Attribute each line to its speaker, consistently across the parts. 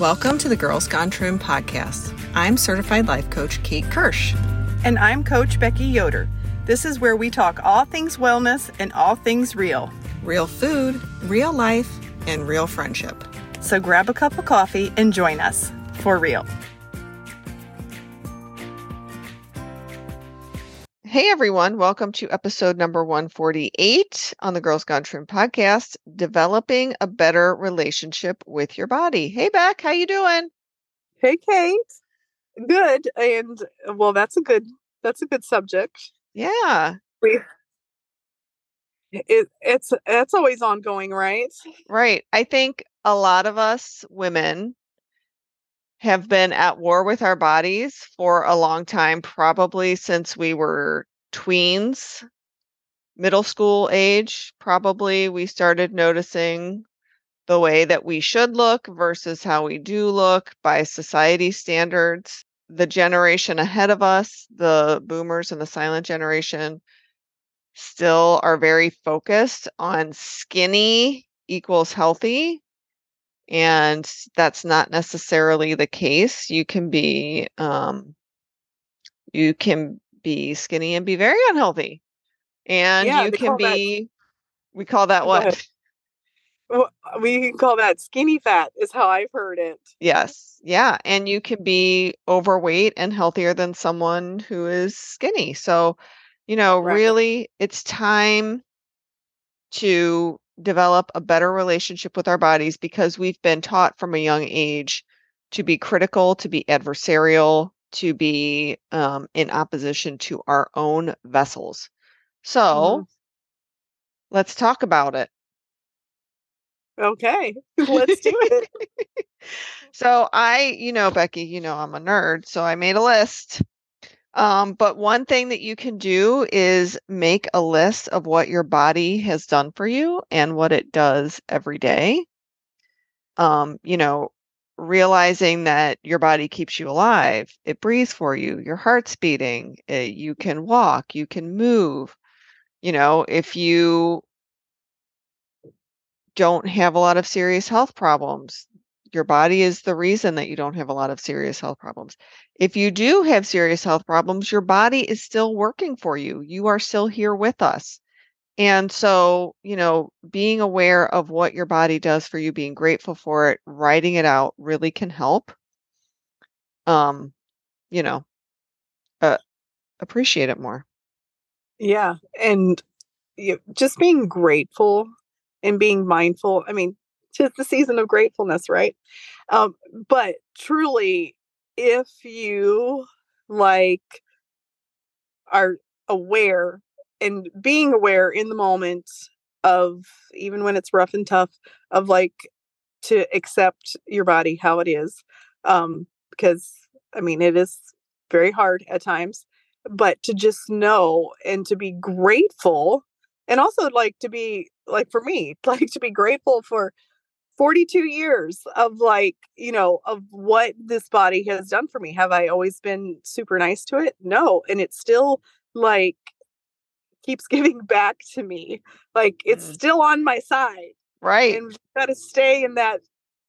Speaker 1: Welcome to the Girls Gone Trim podcast. I'm certified life coach Kate Kirsch.
Speaker 2: And I'm Coach Becky Yoder. This is where we talk all things wellness and all things real.
Speaker 1: Real food, real life, and real friendship.
Speaker 2: So grab a cup of coffee and join us for real.
Speaker 3: Hey everyone, welcome to episode number 148 on the Girls Gone Trim podcast, developing a better relationship with your body. Hey Beck, how you doing?
Speaker 2: Hey Kate. Good. And well, that's a good that's a good subject.
Speaker 3: Yeah.
Speaker 2: We it, it's it's always ongoing, right?
Speaker 3: Right. I think a lot of us women have been at war with our bodies for a long time, probably since we were tweens, middle school age. Probably we started noticing the way that we should look versus how we do look by society standards. The generation ahead of us, the boomers and the silent generation, still are very focused on skinny equals healthy and that's not necessarily the case you can be um, you can be skinny and be very unhealthy and
Speaker 2: Yeah,
Speaker 3: you can
Speaker 2: call that-
Speaker 3: be we call that what
Speaker 2: oh, uh, we can call that skinny fat is how I've heard it.
Speaker 3: yes yeah and you can be overweight and healthier than someone who is skinny so you know
Speaker 2: Right.
Speaker 3: really it's time to develop a better relationship with our bodies because we've been taught from a young age to be critical, to be adversarial, to be um, in opposition to our own vessels. So
Speaker 2: Mhm.
Speaker 3: let's talk about it.
Speaker 2: Okay. Let's do it.
Speaker 3: So I, you know, Becky, you know, I'm a nerd, so I made a list. Um, but one thing that you can do is make a list of what your body has done for you and what it does every day. Um, you know, realizing that your body keeps you alive, it breathes for you, your heart's beating, uh, you can walk, you can move. You know, if you don't have a lot of serious health problems, your body is the reason that you don't have a lot of serious health problems. If you do have serious health problems, your body is still working for you. You are still here with us. And so, you know, being aware of what your body does for you, being grateful for it, writing it out really can help. Um, you know, uh, appreciate it more.
Speaker 2: Yeah, and you, just being grateful and being mindful. I mean, tis the season of gratefulness, right? Um, but truly, if you like are aware and being aware in the moment of even when it's rough and tough, of like to accept your body how it is, um, because I mean, it is very hard at times but to just know and to be grateful and also like to be like for me like to be grateful for 42 years of like you know of what this body has done for me. Have i always been super nice to it? No and it's still like keeps giving back to me like it's
Speaker 3: Mm.
Speaker 2: still on my side
Speaker 3: Right.
Speaker 2: and got to stay in that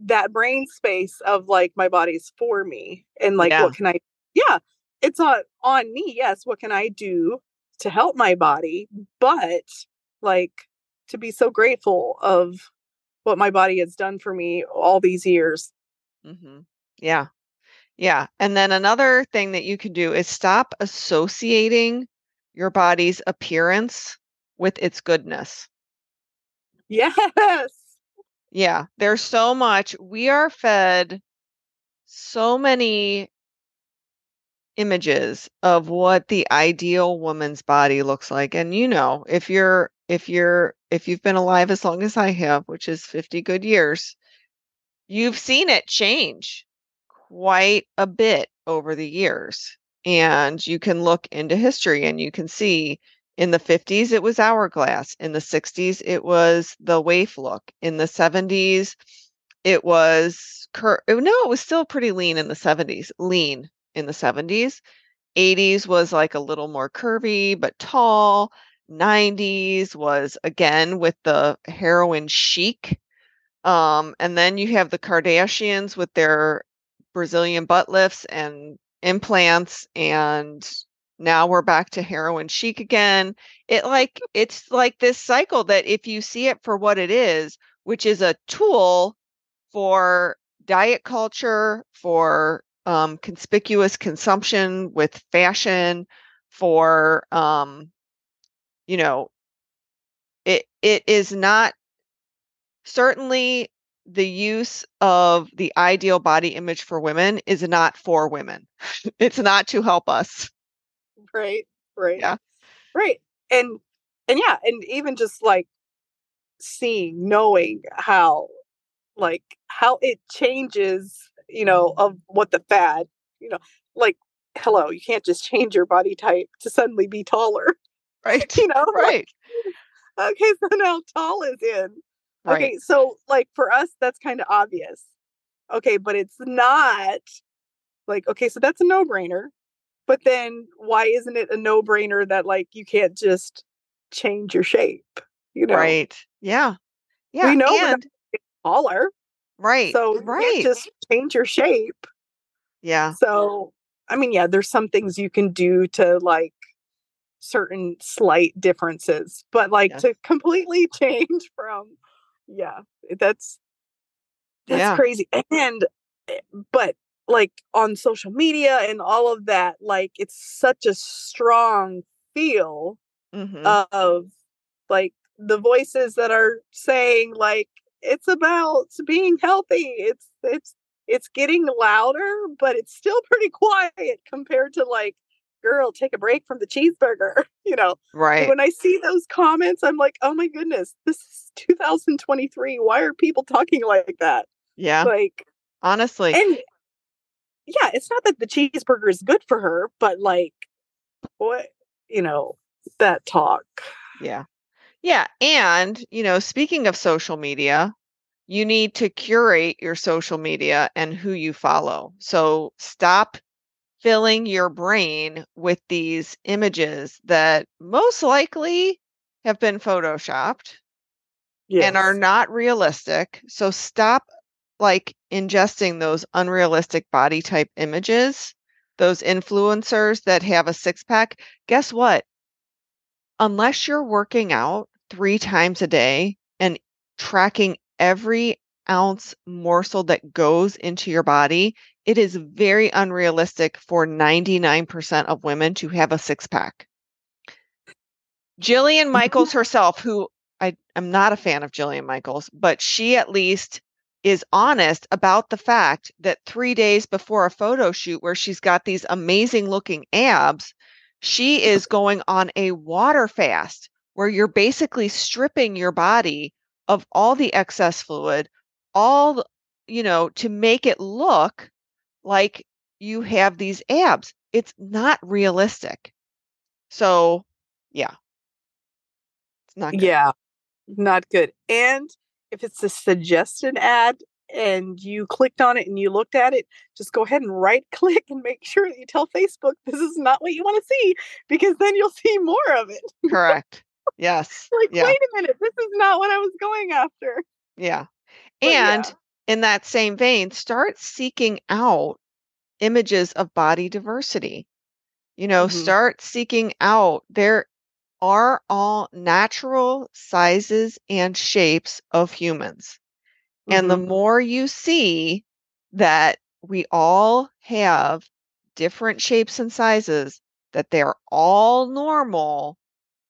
Speaker 2: that brain space of like my body's for me and like
Speaker 3: Yeah.
Speaker 2: what can i yeah it's on on me yes what can i do to help my body but like to be so grateful of what my body has done for me all these years
Speaker 3: hmm Yeah. Yeah. And then another thing that you can do is stop associating your body's appearance with its goodness.
Speaker 2: yes
Speaker 3: Yeah. There's so much. We are fed so many images of what the ideal woman's body looks like. And you know, if you're, if you're, if you've been alive as long as I have, which is 50 good years, you've seen it change quite a bit over the years. And you can look into history and you can see in the 50s, it was hourglass. In the 60s, it was the waif look. In the 70s, it was cur- oh, no, it was still pretty lean in the 70s, lean in the 70s. 80s was like a little more curvy but tall. 90s was again with the heroin chic Um, and then you have the Kardashians with their Brazilian butt lifts and implants and now we're back to heroin chic again. It like it's like this cycle that if you see it for what it is, which is a tool for diet culture, for um, conspicuous consumption with fashion, for um, you know, it it is not certainly the use of the ideal body image for women is not for women. it's not to help us.
Speaker 2: Right. Right.
Speaker 3: Yeah.
Speaker 2: Right. And and yeah, and even just like seeing, knowing how like how it changes, you know, of what the fad, you know, like hello, you can't just change your body type to suddenly be taller.
Speaker 3: Right.
Speaker 2: You know,
Speaker 3: right.
Speaker 2: Like, okay, so now tall is in.
Speaker 3: Right.
Speaker 2: Okay, so like for us, that's kind of obvious. Okay, but it's not like, okay, so that's a no brainer. But then why isn't it a no brainer that like you can't just change your shape? You know,
Speaker 3: Right. Yeah. Yeah.
Speaker 2: we know we're
Speaker 3: and
Speaker 2: taller,
Speaker 3: right.
Speaker 2: so you
Speaker 3: right.
Speaker 2: can't just change your shape.
Speaker 3: yeah.
Speaker 2: So, I mean, yeah, there's some things you can do to like certain slight differences, but like
Speaker 3: Yes.
Speaker 2: to completely change from, yeah, that's that's
Speaker 3: Yeah.
Speaker 2: crazy. And eh, but like on social media and all of that, like it's such a strong feel
Speaker 3: hmm
Speaker 2: of like the voices that are saying like it's about being healthy. It's it's it's getting louder, but it's still pretty quiet compared to like girl take a break from the cheeseburger you know And
Speaker 3: Right.
Speaker 2: when i see those comments i'm like oh my goodness this is 2023 why are people talking like that
Speaker 3: Yeah.
Speaker 2: like
Speaker 3: Honestly.
Speaker 2: and yeah it's not that the cheeseburger is good for her but like what you know that talk
Speaker 3: Yeah. Yeah. And, you know, speaking of social media, you need to curate your social media and who you follow. So stop filling your brain with these images that most likely have been photoshopped and are not realistic. So stop like ingesting those unrealistic body type images, those influencers that have a six pack. Guess what? Unless you're working out three times a day and tracking every ounce morsel that goes into your body, it is very unrealistic for 99% of women to have a six pack. Jillian Michaels herself, who I, I'm not a fan of Jillian Michaels, but she at least is honest about the fact that three days before a photo shoot where she's got these amazing looking abs, she is going on a water fast where you're basically stripping your body of all the excess fluid, all, you know, to make it look like you have these abs. It's not realistic. So, yeah, it's not good.
Speaker 2: yeah not good and if it's a suggested ad and you clicked on it and you looked at it just go ahead and right click and make sure that you tell facebook this is not what you want to see because then you'll see more of it
Speaker 3: Correct. Yes.
Speaker 2: like
Speaker 3: Yeah.
Speaker 2: wait a minute this is not what i was going after
Speaker 3: Yeah.
Speaker 2: But
Speaker 3: And
Speaker 2: yeah.
Speaker 3: In that same vein, start seeking out images of body diversity. You know,
Speaker 2: Mhm.
Speaker 3: start seeking out there are all natural sizes and shapes of humans. And the
Speaker 2: Mhm.
Speaker 3: more you see that we all have different shapes and sizes, that they're all normal,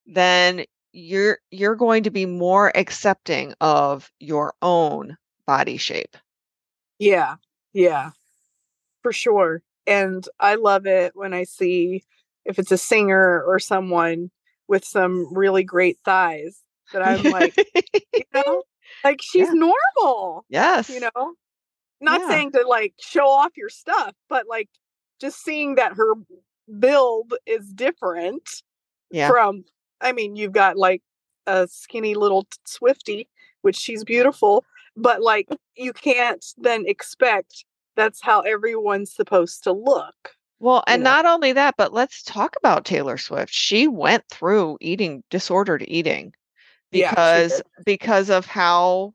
Speaker 3: then you're you're going to be more accepting of your own body shape.
Speaker 2: Yeah, yeah, for sure. And I love it when I see if it's a singer or someone with some really great thighs that I'm like, you know, like she's
Speaker 3: Yeah.
Speaker 2: normal,
Speaker 3: yes.
Speaker 2: you know? Not
Speaker 3: Yeah.
Speaker 2: saying to like show off your stuff, but like just seeing that her build is different
Speaker 3: Yeah.
Speaker 2: from I mean, you've got like a skinny little Swifty, which she's beautiful, but like you can't then expect that's how everyone's supposed to look.
Speaker 3: Well,
Speaker 2: you
Speaker 3: and
Speaker 2: know.
Speaker 3: not only that, but let's talk about Taylor Swift. She went through eating disordered eating because
Speaker 2: did.
Speaker 3: because of how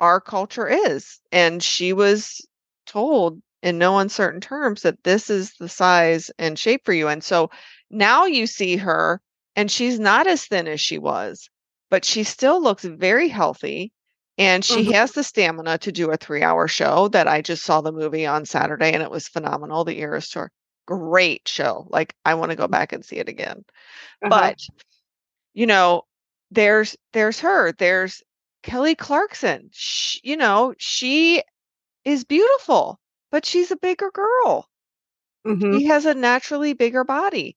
Speaker 3: our culture is. And she was told in no uncertain terms that this is the size and shape for you. And so now you see her and she's not as thin as she was, but she still looks very healthy. And she
Speaker 2: Mhm.
Speaker 3: has the stamina to do a three hour show that I just saw the movie on Saturday and it was phenomenal. The Eras Tour. Great show. Like, I want to go back and see it again.
Speaker 2: Uh-huh.
Speaker 3: But, you know, there's there's her. There's Kelly Clarkson. Sh you know, she is beautiful, but she's a bigger girl.
Speaker 2: Mhm.
Speaker 3: She has a naturally bigger body.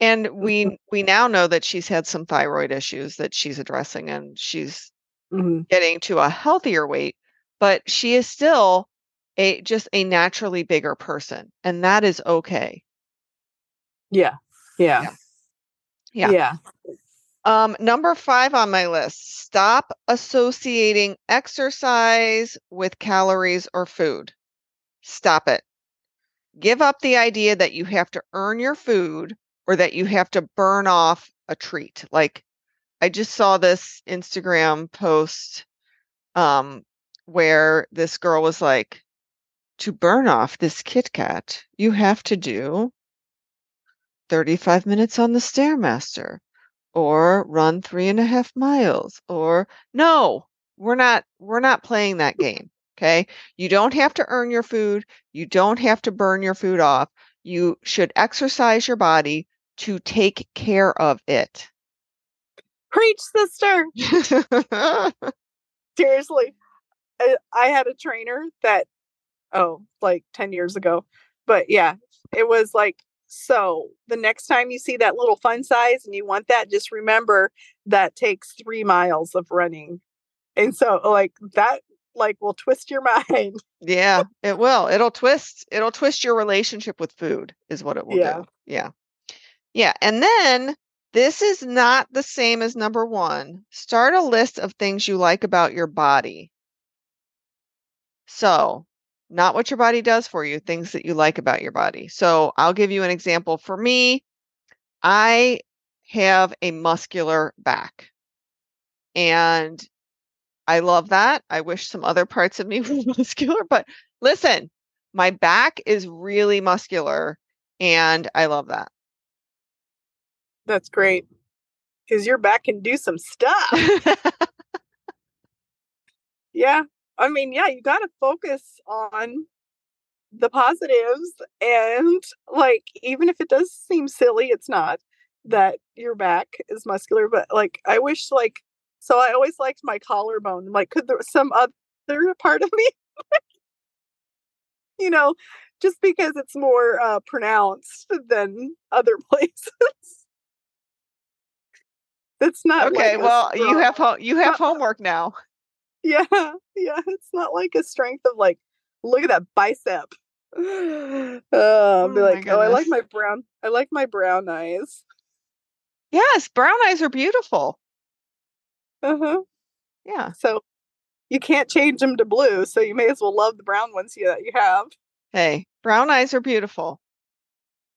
Speaker 3: And we we now know that she's had some thyroid issues that she's addressing and she's
Speaker 2: Mhm.
Speaker 3: getting to a healthier weight, but she is still a just a naturally bigger person, and that is okay.
Speaker 2: Yeah. Yeah.
Speaker 3: Yeah. Yeah.
Speaker 2: Yeah.
Speaker 3: Um, number five on my list, stop associating exercise with calories or food. Stop it. Give up the idea that you have to earn your food or that you have to burn off a treat. Like I just saw this Instagram post um where this girl was like, to burn off this Kit Kat, you have to do 35 minutes on the Stairmaster or run three and a half miles or no we're not we're not playing that game okay? You don't have to earn your food you don't have to burn your food off you should exercise your body to take care of it
Speaker 2: Preach, sister. Seriously. I, I had a trainer that oh, like 10 years ago. But yeah, it was like so the next time you see that little fun size and you want that, just remember that takes three miles of running. And so like that like will twist your mind.
Speaker 3: yeah it will it'll twist it'll twist your relationship with food is what it will
Speaker 2: Yeah.
Speaker 3: do yeah yeah and then this is not the same as number one start a list of things you like about your body so not what your body does for you things that you like about your body so i'll give you an example for me i have a muscular back and I love that. I wish some other parts of me were muscular, but listen, my back is really muscular and I love that.
Speaker 2: That's great. Cause your back can do some stuff. yeah. I mean, yeah, you got to focus on the positives and like even if it does seem silly, it's not that your back is muscular, but like I wish like so I always liked my collarbone. Like could there some other part of me you know, just because it's more uh pronounced than other places. It's not
Speaker 3: okay,
Speaker 2: like
Speaker 3: well, you have ho- you have
Speaker 2: Uh,
Speaker 3: homework now.
Speaker 2: Yeah, yeah. It's not like a strength of like, look at that bicep. Uh, I'll be
Speaker 3: Oh
Speaker 2: like, oh, I like my brown. I like my brown eyes.
Speaker 3: Yes, brown eyes are beautiful.
Speaker 2: Uh huh.
Speaker 3: Yeah.
Speaker 2: So you can't change them to blue, so you may as well love the brown ones you, that you have.
Speaker 3: Hey, brown eyes are beautiful.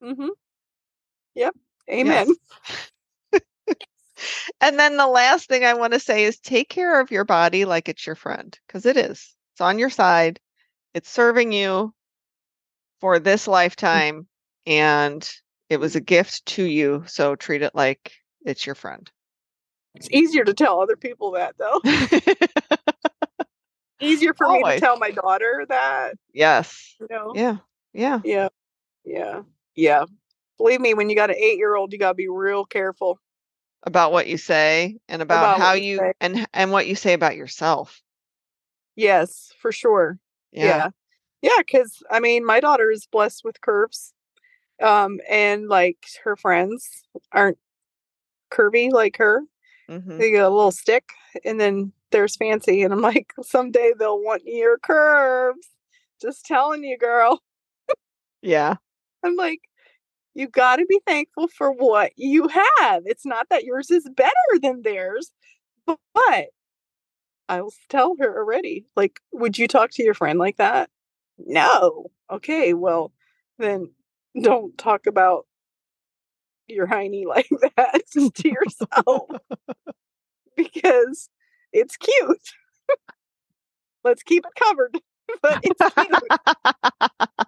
Speaker 2: Mm-hmm. Yep. Amen.
Speaker 3: And then the last thing I want to say is take care of your body like it's your friend because it is. It's on your side. It's serving you for this mm. lifetime and it was a mm. gift to you, so treat it like it's your friend.
Speaker 2: It's easier to tell other people that though. Easier for me to tell my daughter that.
Speaker 3: yes.
Speaker 2: You know.
Speaker 3: Yeah. Yeah.
Speaker 2: Yeah. Yeah. Yeah. Believe me, when you got an eight year old, you got to be real careful.
Speaker 3: About what you say and about,
Speaker 2: About
Speaker 3: how
Speaker 2: you say.
Speaker 3: and and what you say about yourself.
Speaker 2: Yes, for sure. Yeah. Yeah. Cause I mean, my daughter is blessed with curves. Um, and like her friends aren't curvy like her.
Speaker 3: Mhm.
Speaker 2: They get a little stick and then there's fancy. And I'm like, someday they'll want your curves. Just telling you, girl.
Speaker 3: Yeah.
Speaker 2: I'm like, you got to be thankful for what you have. It's not that yours is better than theirs, but, I will tell her already. Like, would you talk to your friend like that? No. Okay, well, then don't talk about your hiney like that to yourself because it's cute. let's keep it covered. but it's cute.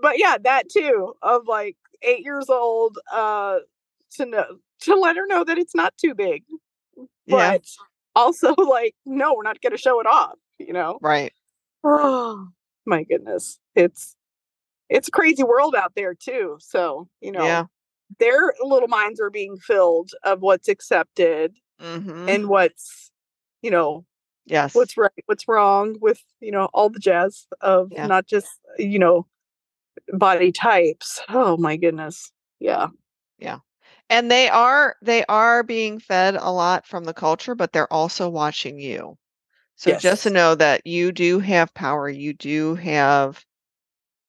Speaker 2: But yeah, that too of like eight years old, uh, to know to let her know that it's not too big,
Speaker 3: Yeah.
Speaker 2: but also like, no, we're not going to show it off. You know?
Speaker 3: right.
Speaker 2: Oh my goodness, it's it's a crazy world out there too. So you know,
Speaker 3: Yeah.
Speaker 2: their little minds are being filled of what's accepted
Speaker 3: hmm
Speaker 2: and what's you know
Speaker 3: yes.
Speaker 2: what's right what's wrong with you know all the jazz of
Speaker 3: Yeah.
Speaker 2: not just you know body types. Oh my goodness. Yeah. Yeah.
Speaker 3: and they are they are being fed a lot from the culture but they're also watching you. So just to know that you do have power you do have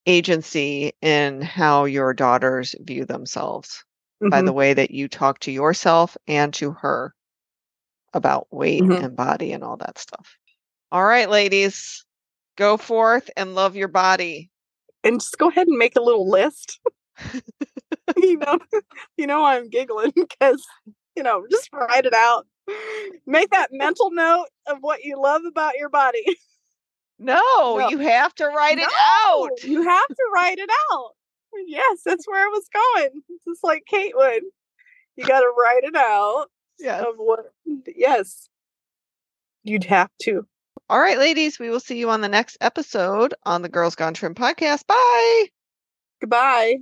Speaker 3: agency in how your daughters view themselves by
Speaker 2: Mhm.
Speaker 3: the way that you talk to yourself and to her about weight
Speaker 2: Mhm.
Speaker 3: and body and all that stuff. All right ladies go forth and love your body
Speaker 2: and just go ahead and make a little list. You know you know i'm giggling because you know just write it out. Make that mental note of what you love about your body.
Speaker 3: No,
Speaker 2: No.
Speaker 3: you have to write it out.
Speaker 2: you have to write it out. Yes that's where i was going. Just like kate would. You got to write it out
Speaker 3: yes.
Speaker 2: of what yes. You'd have to
Speaker 3: All right, ladies, we will see you on the next episode on the Girls Gone Trim podcast. Bye.
Speaker 2: goodbye